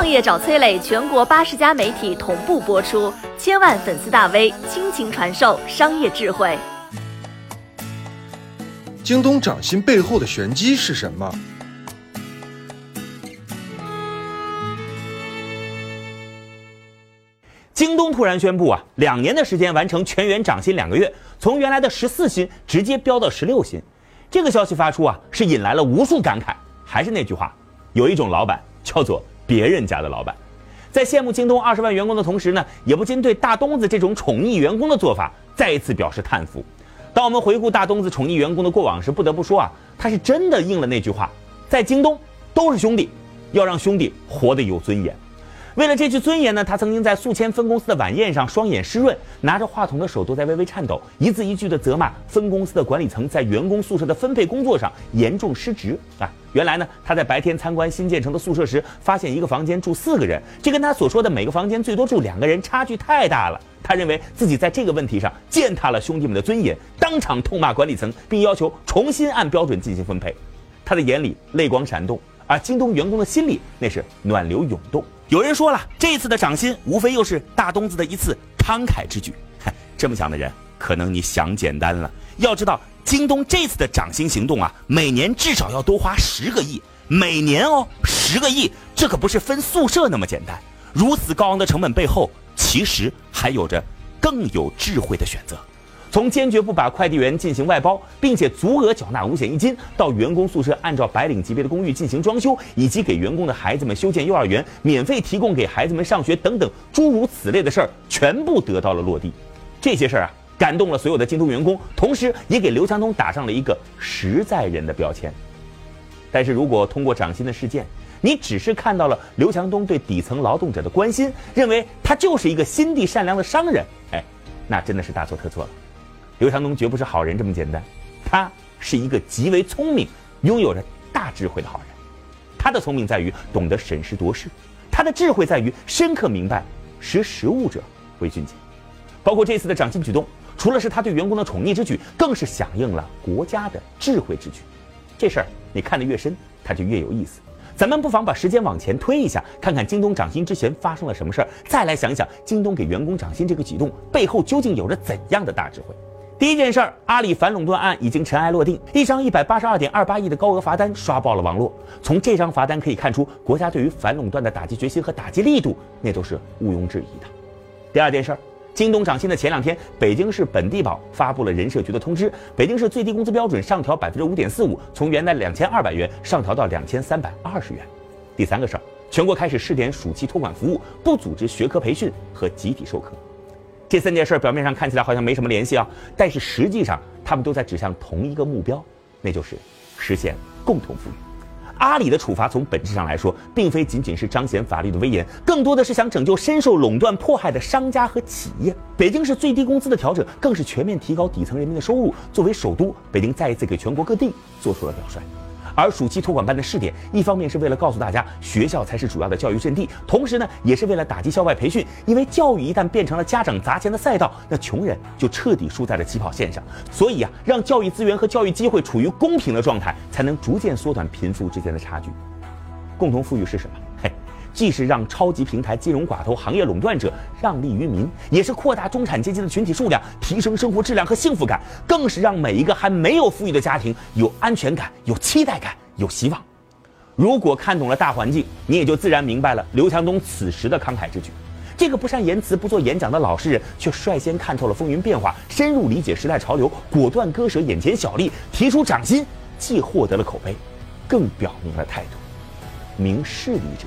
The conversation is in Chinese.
创业找崔磊，全国八十家媒体同步播出，千万粉丝大 V 倾情传授商业智慧。京东涨薪背后的玄机是什么？京东突然宣布啊，两年的时间完成全员涨薪两个月，从原来的十四薪直接飙到十六薪。这个消息发出啊，是引来了无数感慨。还是那句话，有一种老板叫做别人家的老板，在羡慕京东二十万员工的同时呢，也不禁对大东子这种宠溺员工的做法再一次表示叹服。当我们回顾大东子宠溺员工的过往时，不得不说啊，他是真的应了那句话，在京东都是兄弟，要让兄弟活得有尊严。为了这句尊严呢，他曾经在宿迁分公司的晚宴上双眼湿润，拿着话筒的手都在微微颤抖，一字一句的责骂分公司的管理层在员工宿舍的分配工作上严重失职啊！原来呢，他在白天参观新建成的宿舍时，发现一个房间住四个人，这跟他所说的每个房间最多住两个人差距太大了。他认为自己在这个问题上践踏了兄弟们的尊严，当场痛骂管理层，并要求重新按标准进行分配。他的眼里泪光闪动，而京东员工的心里那是暖流涌动。有人说了，这次的涨薪无非又是大东子的一次慷慨之举。这么想的人，可能你想简单了。要知道，京东这次的涨薪行动啊，每年至少要多花十个亿，每年哦，十个亿，这可不是分宿舍那么简单。如此高昂的成本背后，其实还有着更有智慧的选择。从坚决不把快递员进行外包，并且足额缴纳五险一金，到员工宿舍按照白领级别的公寓进行装修，以及给员工的孩子们修建幼儿园，免费提供给孩子们上学等等诸如此类的事儿，全部得到了落地。这些事儿啊，感动了所有的京东员工，同时也给刘强东打上了一个实在人的标签。但是如果通过涨薪的事件，你只是看到了刘强东对底层劳动者的关心，认为他就是一个心地善良的商人，哎，那真的是大错特错了。刘强东绝不是好人这么简单，他是一个极为聪明、拥有着大智慧的好人。他的聪明在于懂得审时度势，他的智慧在于深刻明白识时务者为俊杰。包括这次的涨薪举动，除了是他对员工的宠溺之举，更是响应了国家的智慧之举。这事儿你看得越深，它就越有意思。咱们不妨把时间往前推一下，看看京东涨薪之前发生了什么事儿，再来想想京东给员工涨薪这个举动背后究竟有着怎样的大智慧。第一件事儿，阿里反垄断案已经尘埃落定，一张一百八十二点二八亿的高额罚单刷爆了网络。从这张罚单可以看出，国家对于反垄断的打击决心和打击力度，那都是毋庸置疑的。第二件事儿，京东涨薪的前两天，北京市本地保发布了人社局的通知，北京市最低工资标准上调百分之五点四五，从原来两千二百元上调到两千三百二十元。第三个事儿，全国开始试点暑期托管服务，不组织学科培训和集体授课。这三件事表面上看起来好像没什么联系啊，但是实际上他们都在指向同一个目标，那就是实现共同富裕。阿里的处罚从本质上来说，并非仅仅是彰显法律的威严，更多的是想拯救深受垄断迫害的商家和企业。北京市最低工资的调整，更是全面提高底层人民的收入。作为首都，北京再一次给全国各地做出了表率。而暑期托管班的试点，一方面是为了告诉大家学校才是主要的教育阵地，同时呢，也是为了打击校外培训。因为教育一旦变成了家长砸钱的赛道，那穷人就彻底输在了起跑线上。所以啊，让教育资源和教育机会处于公平的状态，才能逐渐缩短贫富之间的差距。共同富裕是什么？既是让超级平台、金融寡头、行业垄断者让利于民，也是扩大中产阶级的群体数量，提升生活质量和幸福感，更是让每一个还没有富裕的家庭有安全感、有期待感、有希望。如果看懂了大环境，你也就自然明白了刘强东此时的慷慨之举。这个不善言辞、不做演讲的老实人，却率先看透了风云变化，深入理解时代潮流，果断割舍眼前小利，提出涨薪，既获得了口碑，更表明了态度。明事理者，